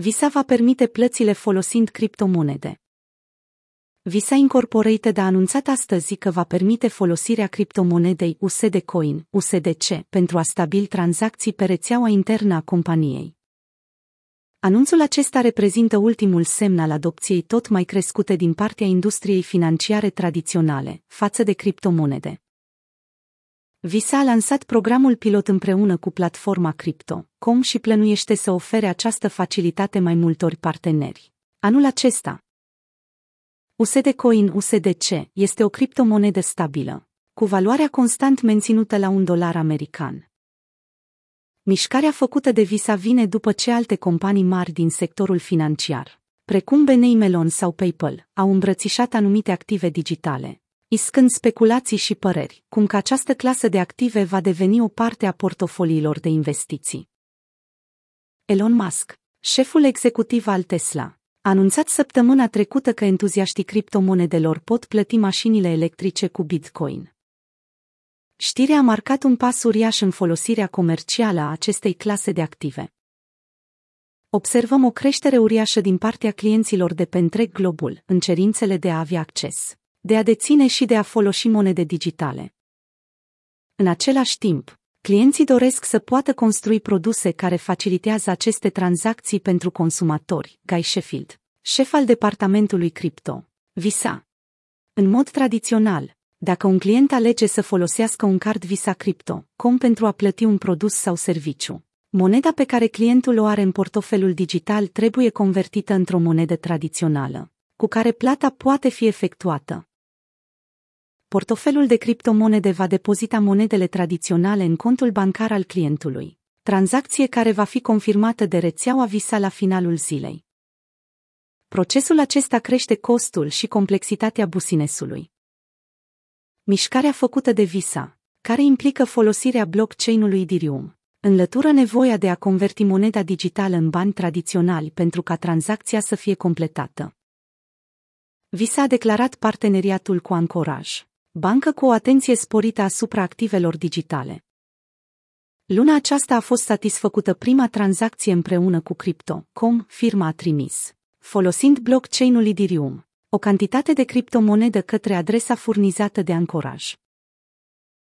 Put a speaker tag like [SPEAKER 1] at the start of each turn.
[SPEAKER 1] Visa va permite plățile folosind criptomonede. Visa Incorporated a anunțat astăzi că va permite folosirea criptomonedei USD Coin, USDC, pentru a stabili tranzacții pe rețeaua internă a companiei. Anunțul acesta reprezintă ultimul semn al adopției tot mai crescute din partea industriei financiare tradiționale față de criptomonede. Visa a lansat programul pilot împreună cu platforma Crypto.com și plănuiește să ofere această facilitate mai multor parteneri. Anul acesta, USD Coin USDC este o criptomonedă stabilă, cu valoarea constant menținută la un dolar american. Mișcarea făcută de Visa vine după ce alte companii mari din sectorul financiar, precum Benei Melon sau PayPal, au îmbrățișat anumite active digitale, iscând speculații și păreri, cum că această clasă de active va deveni o parte a portofoliilor de investiții. Elon Musk, șeful executiv al Tesla, a anunțat săptămâna trecută că entuziaștii criptomonedelor pot plăti mașinile electrice cu Bitcoin. Știrea a marcat un pas uriaș în folosirea comercială a acestei clase de active. Observăm o creștere uriașă din partea clienților de pe întreg globul în cerințele de a avea acces de a deține și de a folosi monede digitale. În același timp, clienții doresc să poată construi produse care facilitează aceste tranzacții pentru consumatori, Guy Sheffield, șef al departamentului cripto, Visa. În mod tradițional, dacă un client alege să folosească un card Visa Crypto, com pentru a plăti un produs sau serviciu, moneda pe care clientul o are în portofelul digital trebuie convertită într-o monedă tradițională, cu care plata poate fi efectuată portofelul de criptomonede va depozita monedele tradiționale în contul bancar al clientului, tranzacție care va fi confirmată de rețeaua Visa la finalul zilei. Procesul acesta crește costul și complexitatea businessului. Mișcarea făcută de Visa, care implică folosirea blockchain-ului Ethereum, înlătură nevoia de a converti moneda digitală în bani tradiționali pentru ca tranzacția să fie completată. Visa a declarat parteneriatul cu Ancoraj bancă cu o atenție sporită asupra activelor digitale. Luna aceasta a fost satisfăcută prima tranzacție împreună cu Crypto.com, firma a trimis, folosind blockchain-ul Ethereum, o cantitate de criptomonedă către adresa furnizată de ancoraj.